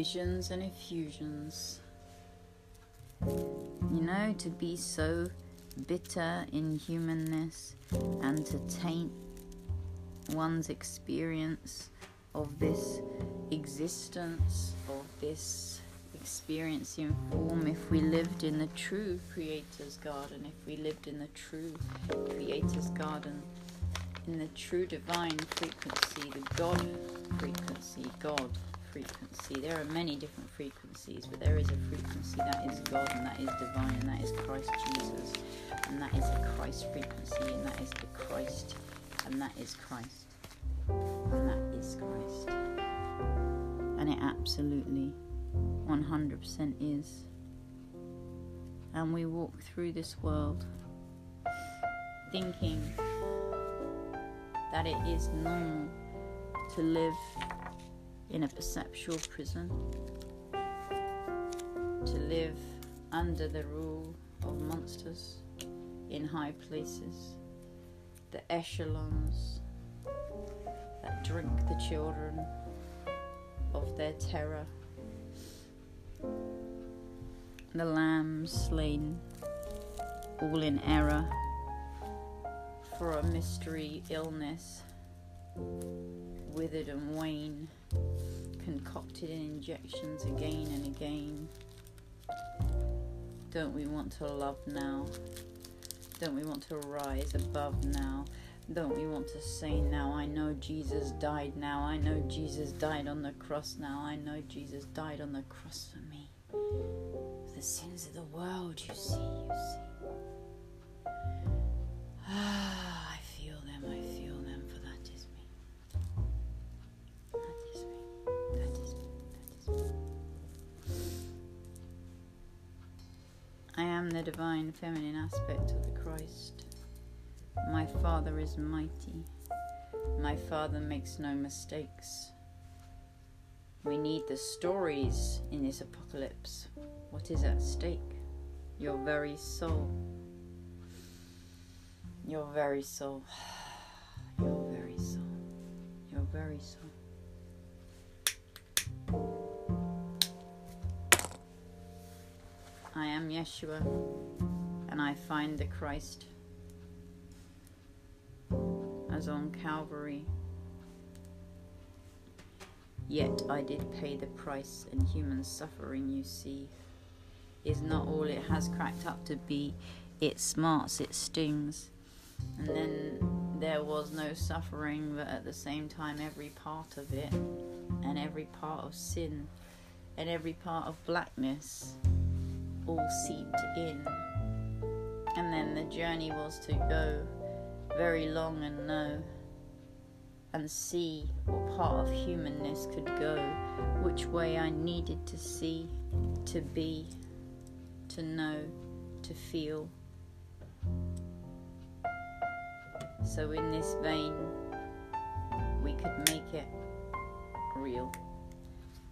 visions and effusions. You know, to be so bitter in humanness and to taint one's experience of this existence, of this experience in form, if we lived in the true Creator's garden, if we lived in the true Creator's garden, in the true divine frequency, the God frequency, God frequency. There are many different frequencies, but there is a frequency that is God and that is divine and that is Christ Jesus. And that is a Christ frequency and that is the Christ and that is Christ. And that is Christ. And it absolutely 100% is. And we walk through this world thinking that it is normal to live in a perceptual prison, to live under the rule of monsters in high places, the echelons that drink the children of their terror, the lambs slain, all in error for a mystery illness, withered and wane, concocted in injections again and again. Don't we want to love now? Don't we want to rise above now? Don't we want to say now, I know Jesus died now. I know Jesus died on the cross now. I know Jesus died on the cross for me. For the sins of the world, you see, you see. Ah, the divine feminine aspect of the Christ. My Father is mighty. My Father makes no mistakes. We need the stories in this apocalypse. What is at stake? Your very soul. Your very soul. Your very soul. Your very soul. I am Yeshua, and I find the Christ as on Calvary. Yet I did pay the price, and human suffering, you see, is not all it has cracked up to be. It smarts, it stings. And then there was no suffering, but at the same time, every part of it, and every part of sin, and every part of blackness all seeped in. And then the journey was to go very long and know and see what part of humanness could go, which way I needed to see, to be, to know, to feel. So, in this vein, we could make it real.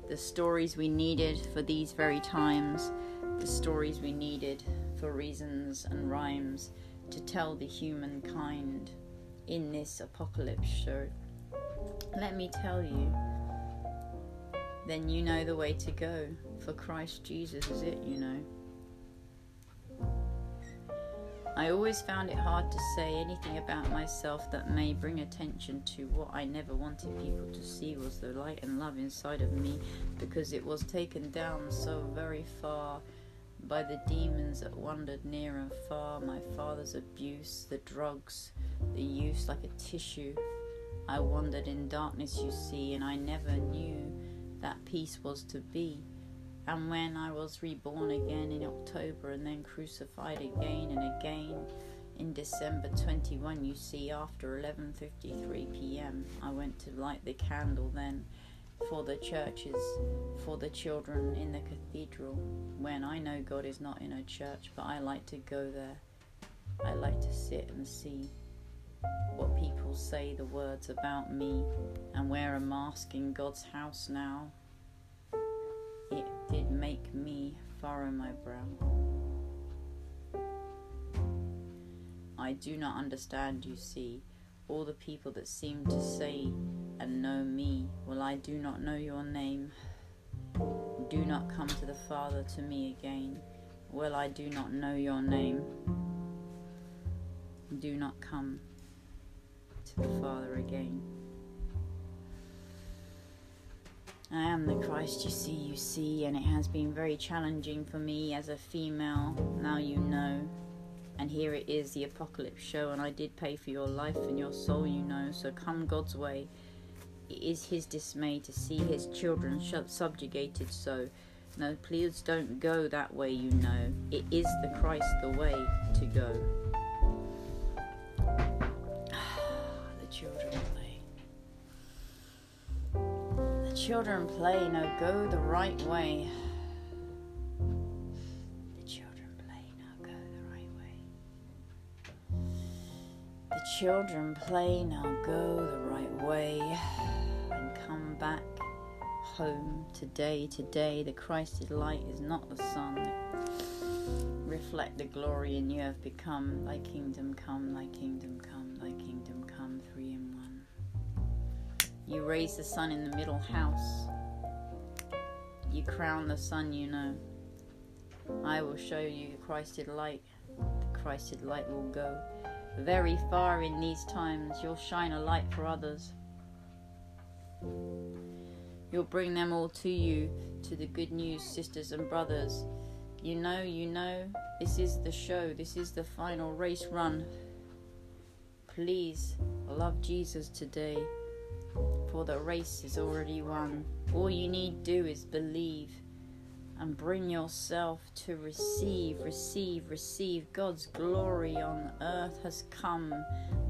The stories we needed for these very times, the stories we needed for reasons and rhymes to tell the humankind in this apocalypse show. Let me tell you, then you know the way to go. For Christ Jesus is it, you know. I always found it hard to say anything about myself that may bring attention to what I never wanted people to see was the light and love inside of me because it was taken down so very far by the demons that wandered near and far, my father's abuse, the drugs, the use like a tissue. I wandered in darkness, you see, and I never knew that peace was to be. And when I was reborn again in October and then crucified again and again in December 21, you see, after 11:53 p.m., I went to light the candle then for the churches, for the children in the cathedral. When I know God is not in a church, but I like to go there. I like to sit and see what people say, the words about me, and wear a mask in God's house now. It did make me furrow my brow. I do not understand, you see, all the people that seem to say and know me. Well, I do not know your name. Do not come to the Father to me again. Well, I do not know your name. Do not come to the Father again. I am the Christ you see, you see, and it has been very challenging for me as a female. Now you know. And here it is, the apocalypse show, and I did pay for your life and your soul, you know. So come God's way. It is his dismay to see his children subjugated so. No, please don't go that way, you know. It is the Christ the way to go. the children play. The children play, no, go the right way. The children play, now go the right way and come back home today. Today, the Christed light is not the sun. Reflect the glory, in you have become thy kingdom come, thy kingdom come, thy kingdom come, three in one. You raise the sun in the middle house. You crown the sun, you know. I will show you the Christed light. The Christed light will go very far in these times. You'll shine a light for others. You'll bring them all to you, to the good news, sisters and brothers. You know, you know, this is the show, this is the final race run. Please love Jesus today, for the race is already won. All you need do is believe and bring yourself to receive, receive, receive. God's glory on earth has come.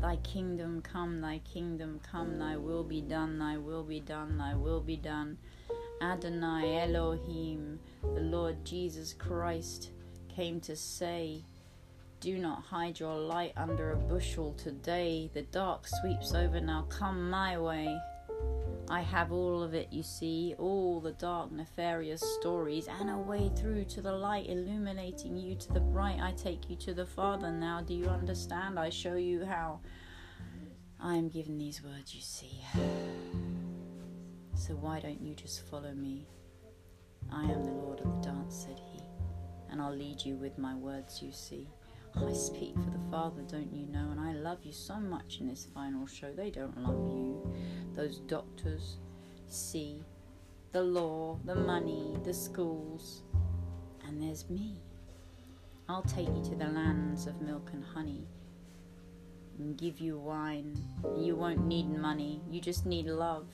Thy kingdom come, thy kingdom come, thy will be done, thy will be done, thy will be done. Adonai Elohim, the Lord Jesus Christ, came to say, Do not hide your light under a bushel today. The dark sweeps over, now come my way. I have all of it, you see, all the dark, nefarious stories, and a way through to the light, illuminating you to the bright. I take you to the Father now. Do you understand? I show you how. I am given these words, you see. So why don't you just follow me? I am the Lord of the dance, said he, and I'll lead you with my words, you see. I speak for the Father, don't you know? And I love you so much in this final show. They don't love you. Those doctors see the law, the money, the schools, and there's me. I'll take you to the lands of milk and honey and give you wine. You won't need money, you just need love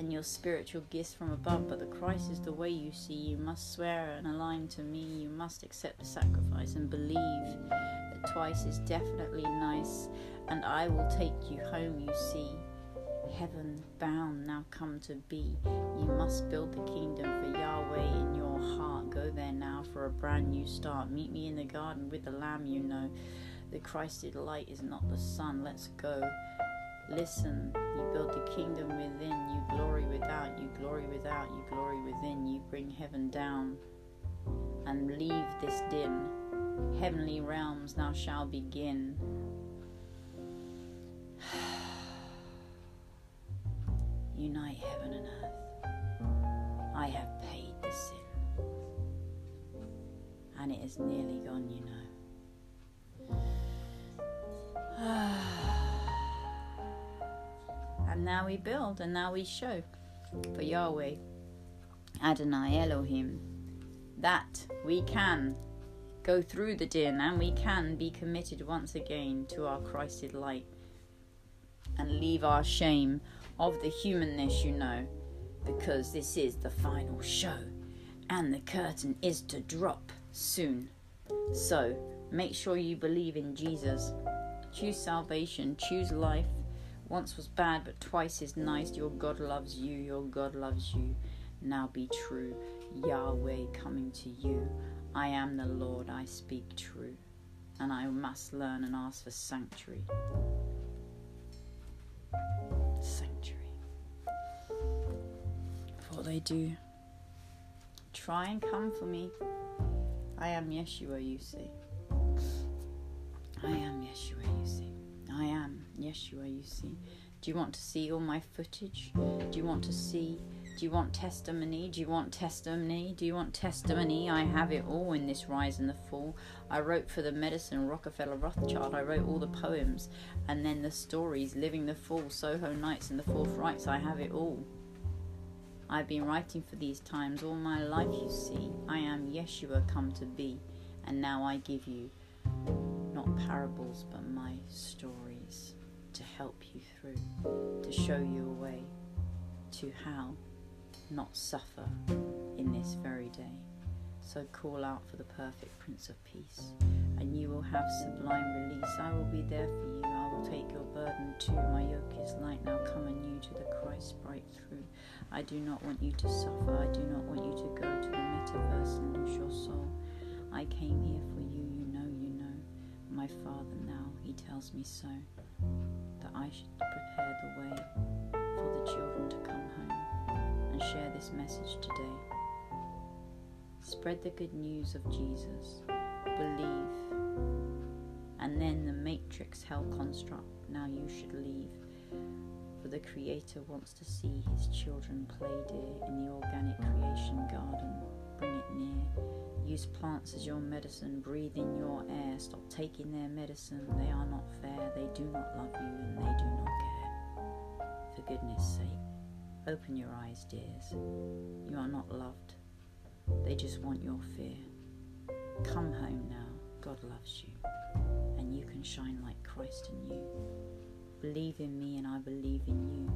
and your spiritual gifts from above, but the Christ is the way you see. You must swear and align to me. You must accept the sacrifice and believe that twice is definitely nice, and I will take you home, you see. Heaven bound now come to be. You must build the kingdom for Yahweh in your heart. Go there now for a brand new start. Meet me in the garden with the lamb, you know. The Christed light is not the sun. Let's go. Listen, you build the kingdom within, you glory without, you glory without, you glory within, you bring heaven down and leave this din. Heavenly realms now shall begin. Unite heaven and earth. I have paid the sin, and it is nearly gone, you know. And now we build and now we show for Yahweh, Adonai Elohim, that we can go through the din and we can be committed once again to our Christed light and leave our shame of the humanness, you know, because this is the final show and the curtain is to drop soon. So make sure you believe in Jesus. Choose salvation, choose life, once was bad, but twice is nice. Your God loves you, your God loves you. Now be true. Yahweh coming to you. I am the Lord, I speak true. And I must learn and ask for sanctuary. Sanctuary. For they do. Try and come for me. I am Yeshua, you see. I am Yeshua, you see. Yeshua, you see. Do you want to see all my footage? Do you want to see? Do you want testimony? Do you want testimony? Do you want testimony? I have it all in this rise and the fall. I wrote for the medicine, Rockefeller Rothschild. I wrote all the poems and then the stories, Living the Fall, Soho Nights, and the Fourth Rights. I have it all. I've been writing for these times all my life, you see. I am Yeshua come to be, and now I give you not parables but my to help you through, to show you a way to how not suffer in this very day. So call out for the perfect Prince of Peace, and you will have sublime release. I will be there for you. I will take your burden too. My yoke is light. Now come anew to the Christ through. I do not want you to suffer. I do not want you to go to the metaverse and lose your soul. I came here for you. You know, you know. My Father now, He tells me so, that I should prepare the way for the children to come home and share this message today. Spread the good news of Jesus. Believe. And then the matrix hell construct. Now you should leave. For the Creator wants to see His children play dear in the organic creation garden. Bring it near. Use plants as your medicine. Breathe in your air. Stop taking their medicine. They are not fair. They do not love you and they do not care. For goodness sake. Open your eyes, dears. You are not loved. They just want your fear. Come home now. God loves you. And you can shine like Christ in you. Believe in me and I believe in you.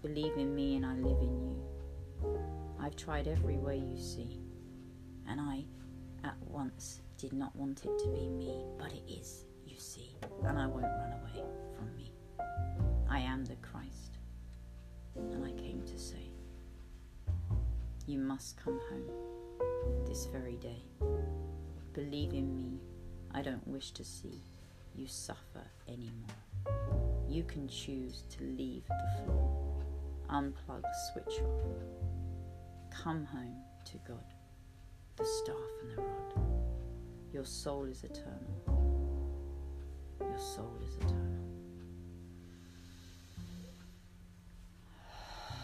Believe in me and I live in you. I've tried every way you see. And I, at once, did not want it to be me, but it is, you see. And I won't run away from me. I am the Christ and I came to say, You must come home this very day. Believe in me, I don't wish to see you suffer anymore. You can choose to leave the floor, unplug, switch off. Come home to God, the staff and the rod. Your soul is eternal. Your soul is eternal.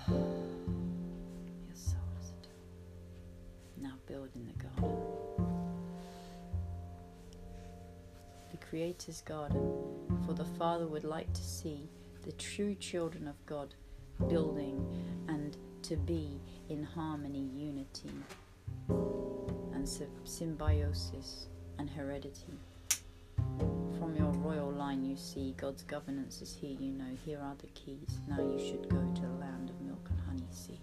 Your soul is eternal. Now build in the garden. The Creator's garden, for the Father would like to see the true children of God building and to be in harmony, unity, and symbiosis and heredity. From your royal line, you see God's governance is here, you know. Here are the keys. Now you should go to the land of milk and honey, see.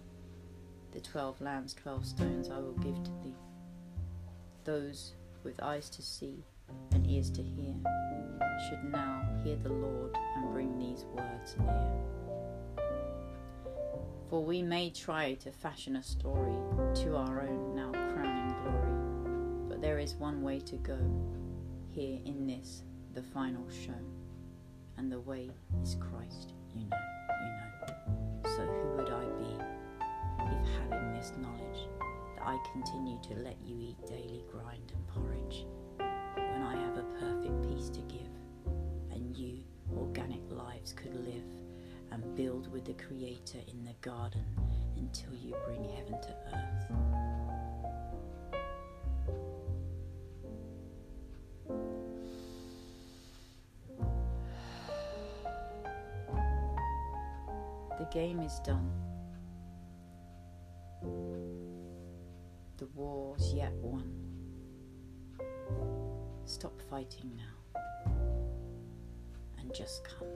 The twelve lands, twelve stones I will give to thee. Those with eyes to see and ears to hear should now hear the Lord and bring these words near. For we may try to fashion a story to our own now there is one way to go here in this, the final show, and the way is Christ, you know, you know. So who would I be? If having this knowledge that I continue to let you eat daily grind and porridge when I have a perfect peace to give and you organic lives could live and build with the Creator in the garden until you bring heaven to earth. Game is done. The war's yet won. Stop fighting now and just come.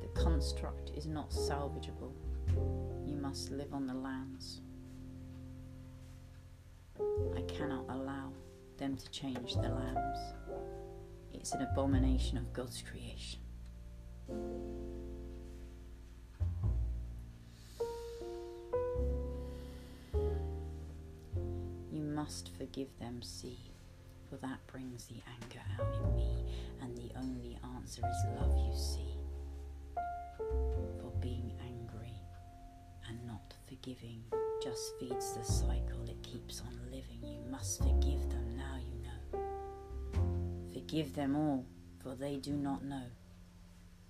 The construct is not salvageable. You must live on the lands. I cannot allow them to change the lambs. It's an abomination of God's creation. You must forgive them, see, for that brings the anger out in me, and the only answer is love, you see. For being angry and not forgiving just feeds the cycle, it keeps on living. You must forgive them now, you. Forgive them all, for they do not know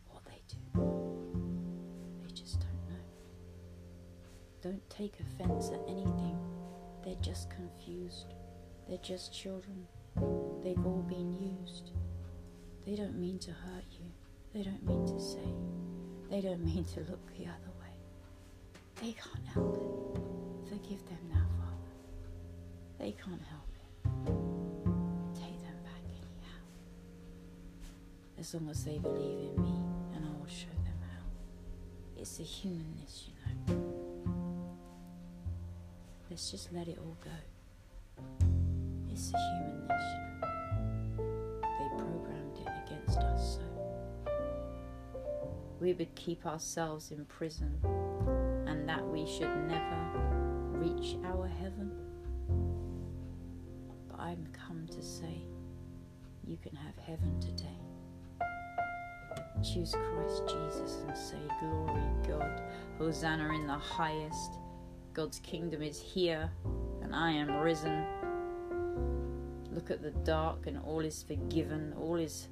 what they do. They just don't know. Don't take offense at anything. They're just confused. They're just children. They've all been used. They don't mean to hurt you. They don't mean to say. They don't mean to look the other way. They can't help it. Forgive them now, Father. They can't help. As long as they believe in me, and I will show them how. It's the humanness, you know. Let's just let it all go. It's the humanness, you know. They programmed it against us, so we would keep ourselves in prison and that we should never reach our heaven. But I'm come to say you can have heaven today. Choose Christ Jesus and say, Glory God, Hosanna in the highest. God's kingdom is here, and I am risen. Look at the dark, and all is forgiven, all is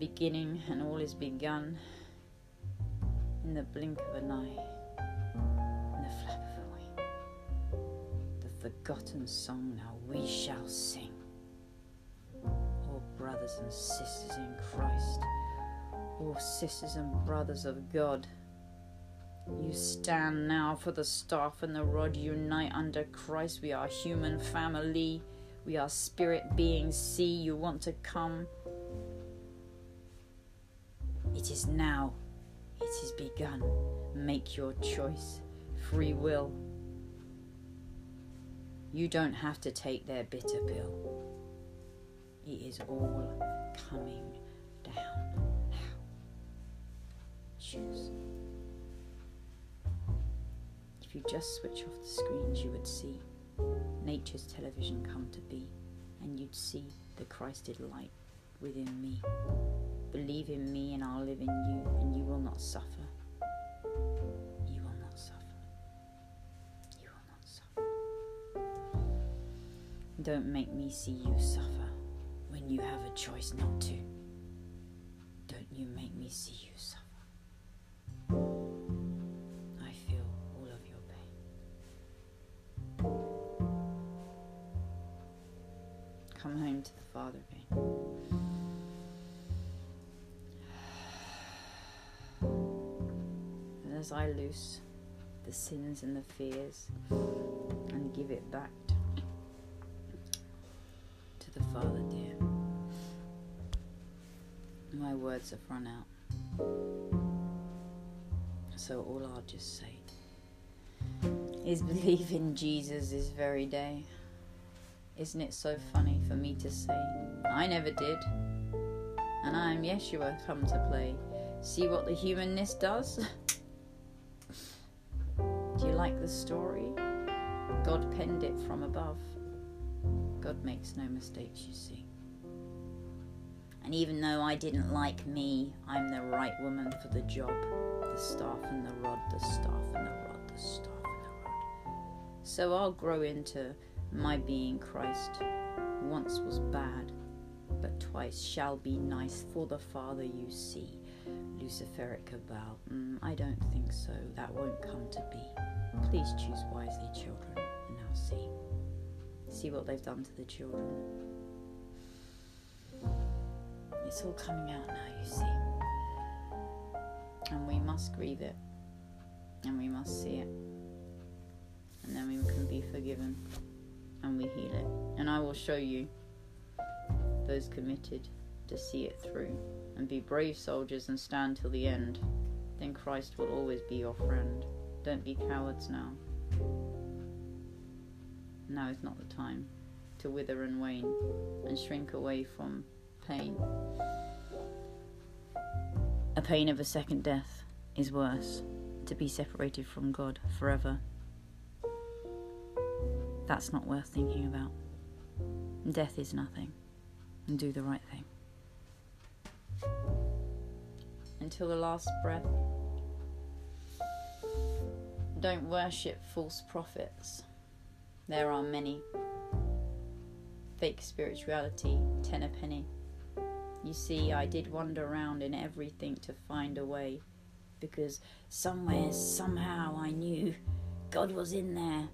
beginning, and all is begun in the blink of an eye, in the flap of a wing. The forgotten song now we shall sing. Oh, brothers and sisters in Christ, oh, sisters and brothers of God. You stand now for the staff and the rod, unite under Christ. We are human family, we are spirit beings. See, you want to come. It is now, it is begun. Make your choice, free will. You don't have to take their bitter pill. It is all coming down If you just switch off the screens, you would see nature's television come to be, and you'd see the Christed light within me. Believe in me, and I'll live in you, and you will not suffer. You will not suffer. You will not suffer. Don't make me see you suffer when you have a choice not to. Don't you make me see you suffer. I feel all of your pain. Come home to the Father again. And as I loose the sins and the fears and give it back to the Father, dear, my words have run out. So all I'll just say is believe in Jesus this very day. Isn't it so funny for me to say? I never did. And I am Yeshua come to play. See what the humanness does? Do you like the story? God penned it from above. God makes no mistakes, you see. And even though I didn't like me, I'm the right woman for the job. The staff and the rod, the staff and the rod, the staff and the rod. So I'll grow into my being Christ. Once was bad, but twice shall be nice for the Father you see. Luciferic cabal. Mm, I don't think so. That won't come to be. Please choose wisely, children, and now see. See what they've done to the children. It's all coming out now, you see. And we must grieve it. And we must see it. And then we can be forgiven. And we heal it. And I will show you those committed to see it through and be brave soldiers and stand till the end. Then Christ will always be your friend. Don't be cowards now. Now is not the time to wither and wane and shrink away from pain. A pain of a second death is worse to be separated from God forever. That's not worth thinking about. Death is nothing. And do the right thing. Until the last breath. Don't worship false prophets. There are many. Fake spirituality, ten a penny. You see, I did wander around in everything to find a way, because somewhere, somehow, I knew God was in there.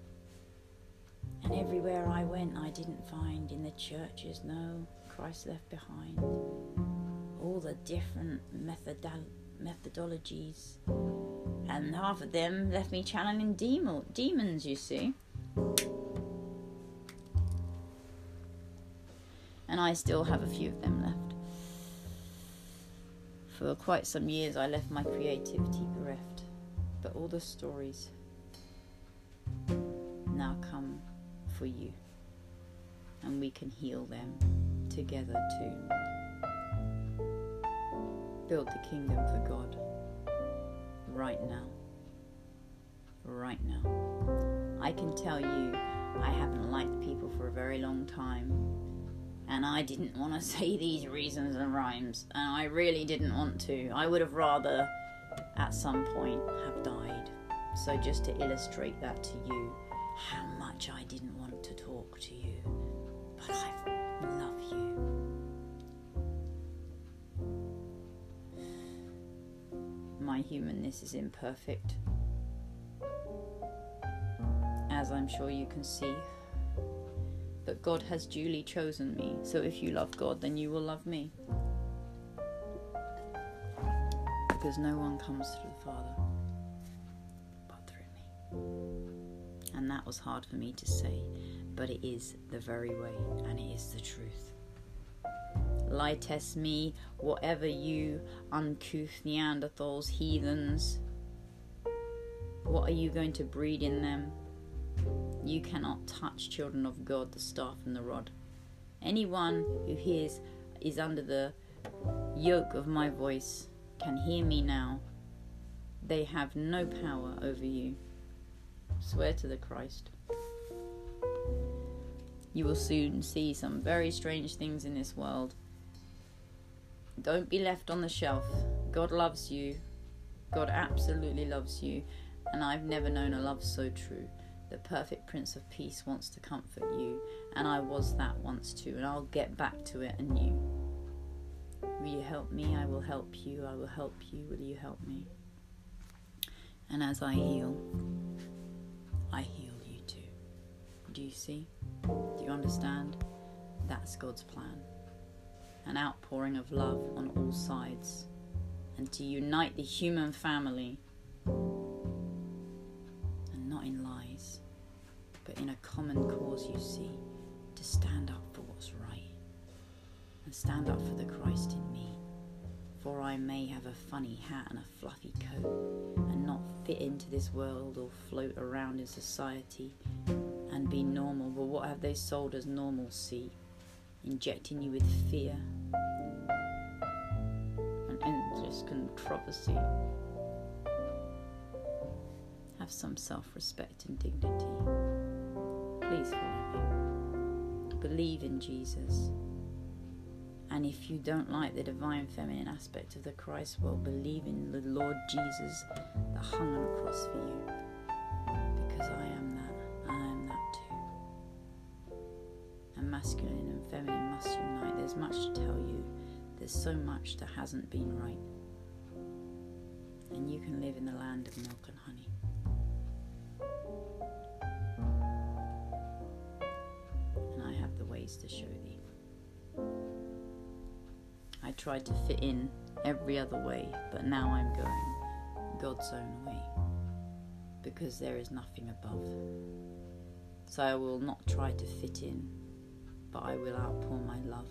And everywhere I went, I didn't find in the churches, no, Christ left behind. All the different methodologies. And half of them left me channeling demon- demons, you see. And I still have a few of them left. For quite some years, I left my creativity bereft. But all the stories now come for you. And we can heal them together to build the kingdom for God right now. Right now. I can tell you, I haven't liked people for a very long time. And I didn't want to say these reasons and rhymes. And I really didn't want to. I would have rather, at some point, have died. So, just to illustrate that to you, how much I didn't want to talk to you. But I love you. My humanness is imperfect. As I'm sure you can see. But God has duly chosen me. So if you love God, then you will love me. Because no one comes to the Father but through me. And that was hard for me to say, but it is the very way and it is the truth. Lie test me, whatever you uncouth Neanderthals, heathens. What are you going to breed in them? You cannot touch children of God, the staff and the rod. Anyone who hears is under the yoke of my voice can hear me now. They have no power over you. Swear to the Christ. You will soon see some very strange things in this world. Don't be left on the shelf. God loves you. God absolutely loves you. And I've never known a love so true. The perfect Prince of Peace wants to comfort you. And I was that once too. And I'll get back to it anew. Will you help me? I will help you. I will help you. Will you help me? And as I heal, I heal you too. Do you see? Do you understand? That's God's plan. An outpouring of love on all sides, and to unite the human family, but in a common cause, you see, to stand up for what's right, and stand up for the Christ in me. For I may have a funny hat and a fluffy coat, and not fit into this world or float around in society and be normal. But what have they sold as normalcy? Injecting you with fear and endless controversy. Have some self respect and dignity. Please follow me. Believe in Jesus. And if you don't like the divine feminine aspect of the Christ, well, believe in the Lord Jesus that hung on a cross for you. Because I am that, I am that too. And masculine and feminine must unite. There's much to tell you. There's so much that hasn't been right. And you can live in the land of milk and honey. Ways to show thee. I tried to fit in every other way, but now I'm going God's own way because there is nothing above. So I will not try to fit in, but I will outpour my love.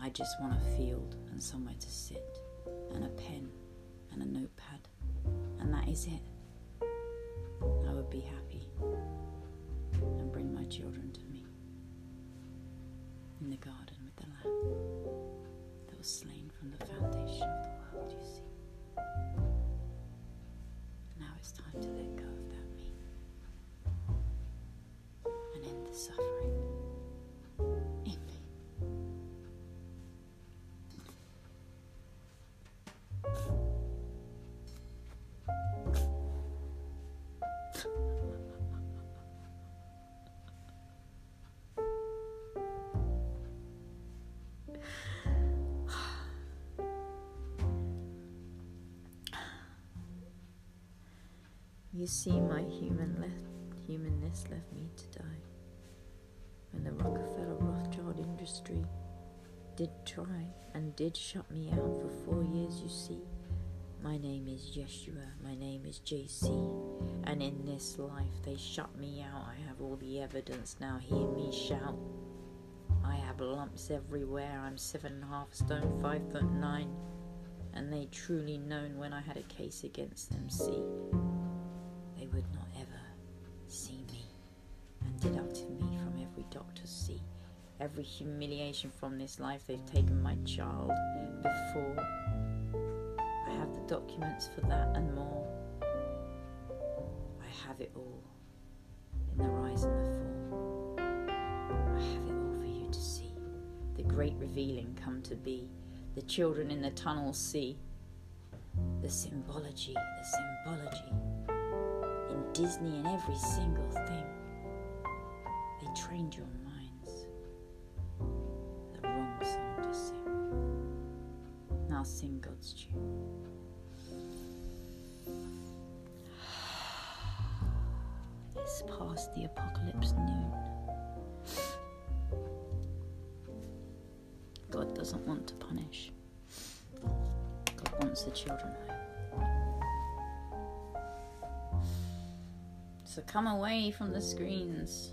I just want a field and somewhere to sit, and a pen and a notepad, and that is it. You see, my human left, humanness left me to die. When the Rockefeller Rothschild industry did try and did shut me out for four years, you see. My name is Yeshua, my name is JC, and in this life they shut me out. I have all the evidence now. Hear me shout. I have lumps everywhere. I'm seven and a half stone, five foot nine, and they truly known when I had a case against them. See, they would not ever see me and deducted me from every doctor's seat. Every humiliation from this life, they've taken my child before. Documents for that and more. I have it all in the rise and the fall. I have it all for you to see. The great revealing come to be. The children in the tunnel see. The symbology, the symbology in Disney and every single thing. They trained your minds. The wrong song to sing. Now sing God's tune. It's past the apocalypse noon. God doesn't want to punish. God wants the children home. So come away from the screens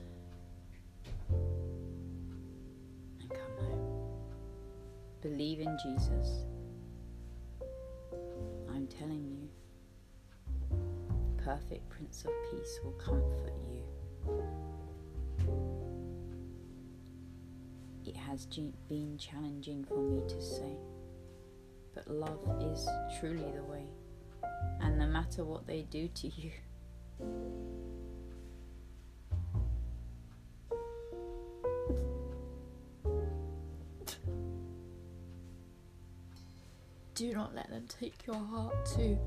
and come home. Believe in Jesus. I'm telling you, perfect Prince of Peace will comfort you. It has been challenging for me to say, but love is truly the way. And no matter what they do to you, do not let them take your heart too.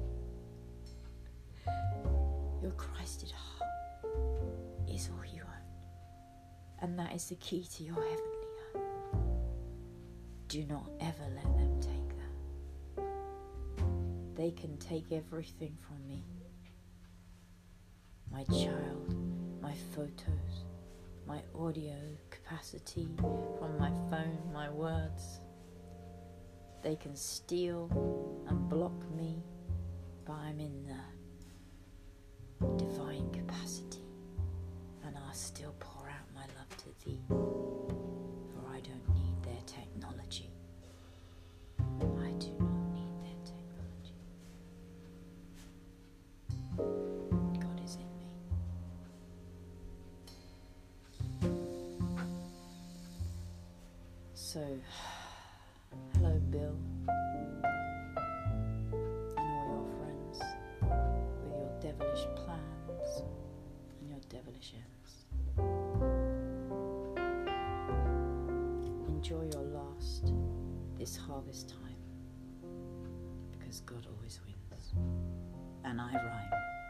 Your Christed heart is all you own, and that is the key to your heavenly home. Do not ever let them take that. They can take everything from me my child, my photos, my audio capacity from my phone, my words. They can steal and block me, but I'm in the divine capacity, and I'll still pour out my love to thee, for I don't need their technology. I do not need their technology. God is in me. So, this time because God always wins. And I rhyme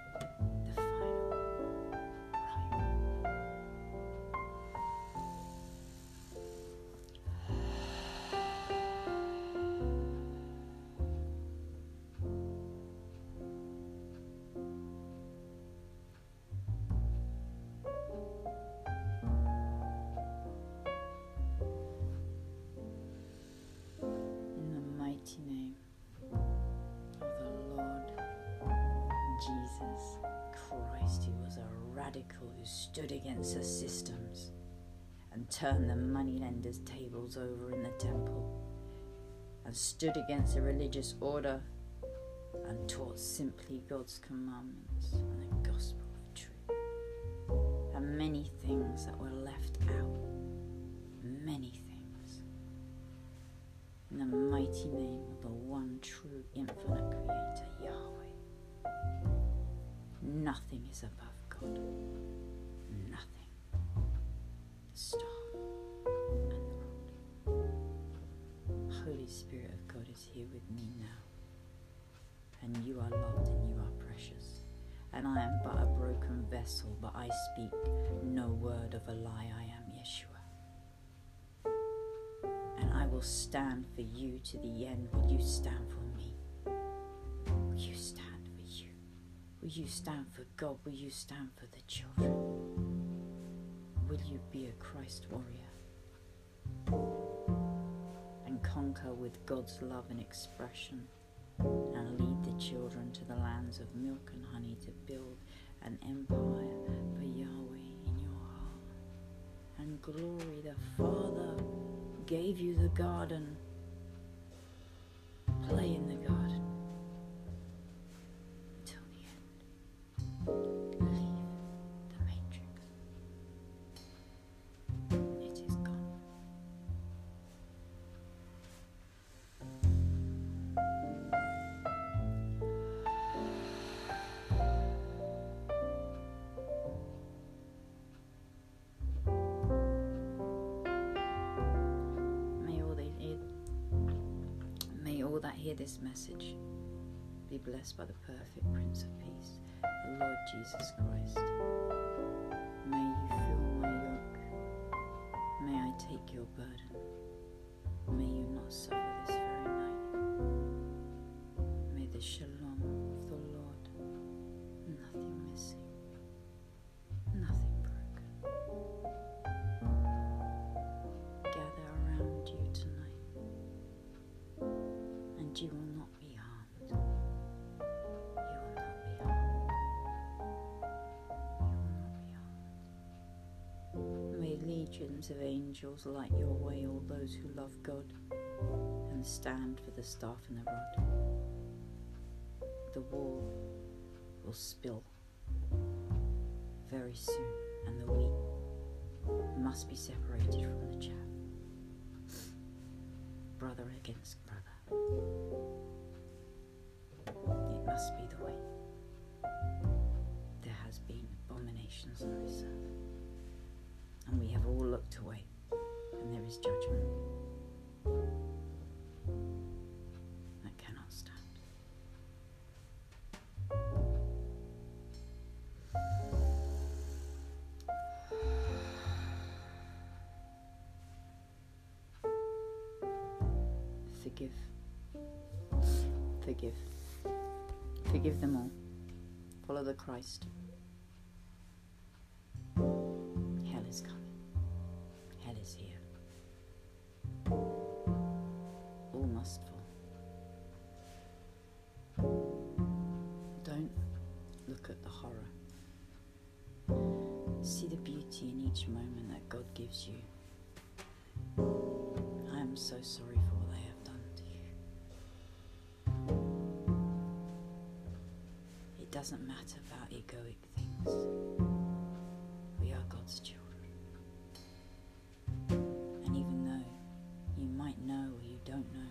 radical who stood against the systems and turned the moneylenders' tables over in the temple and stood against the religious order and taught simply God's commandments and the gospel of truth and many things that were left out. Many things. In the mighty name of the one true infinite creator, Yahweh. Nothing is above Nothing. The star and the rod. Holy Spirit of God is here with me now. And you are loved and you are precious. And I am but a broken vessel, but I speak no word of a lie. I am Yeshua and I will stand for you to the end. Will you stand for Will you stand for God? Will you stand for the children? Will you be a Christ warrior? And conquer with God's love and expression and lead the children to the lands of milk and honey to build an empire for Yahweh in your heart. And glory, the Father gave you the garden. All that hear this message be blessed by the perfect Prince of Peace, the Lord Jesus Christ. May you feel my yoke. May I take your burden. May you not suffer this very night. May the shalom legions of angels light your way, all those who love God and stand for the staff and the rod. The wall will spill very soon, and the wheat must be separated from the chaff. Brother against brother. Forgive. Forgive. Forgive them all. Follow the Christ. Know or you don't know,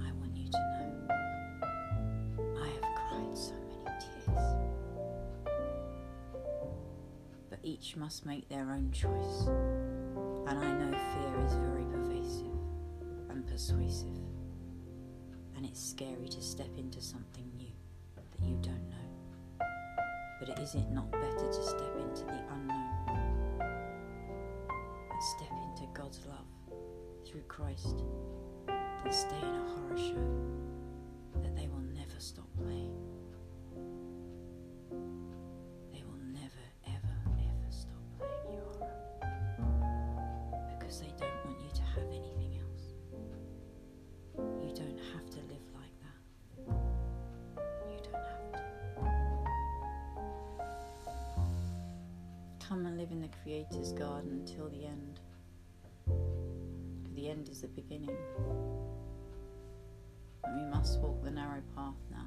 I want you to know I have cried so many tears. But each must make their own choice. And I know fear is very pervasive and persuasive. And it's scary to step into something new that you don't know. But is it not better to step into the unknown through Christ than stay in a horror show that they will never stop playing? They will never, ever, ever stop playing you horror because they don't want you to have anything else. You don't have to live like that. You don't have to. Come and live in the Creator's garden until the end. End is the beginning. And we must walk the narrow path now.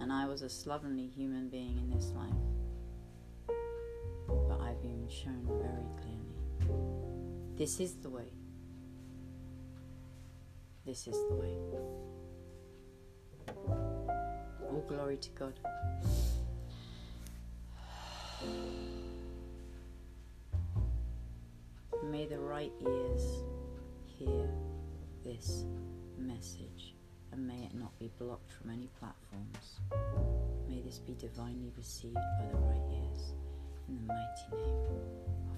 And I was a slovenly human being in this life. But I've been shown very clearly. This is the way. This is the way. All glory to God. May the right ears hear this message and may it not be blocked from any platforms. May this be divinely received by the right ears in the mighty name.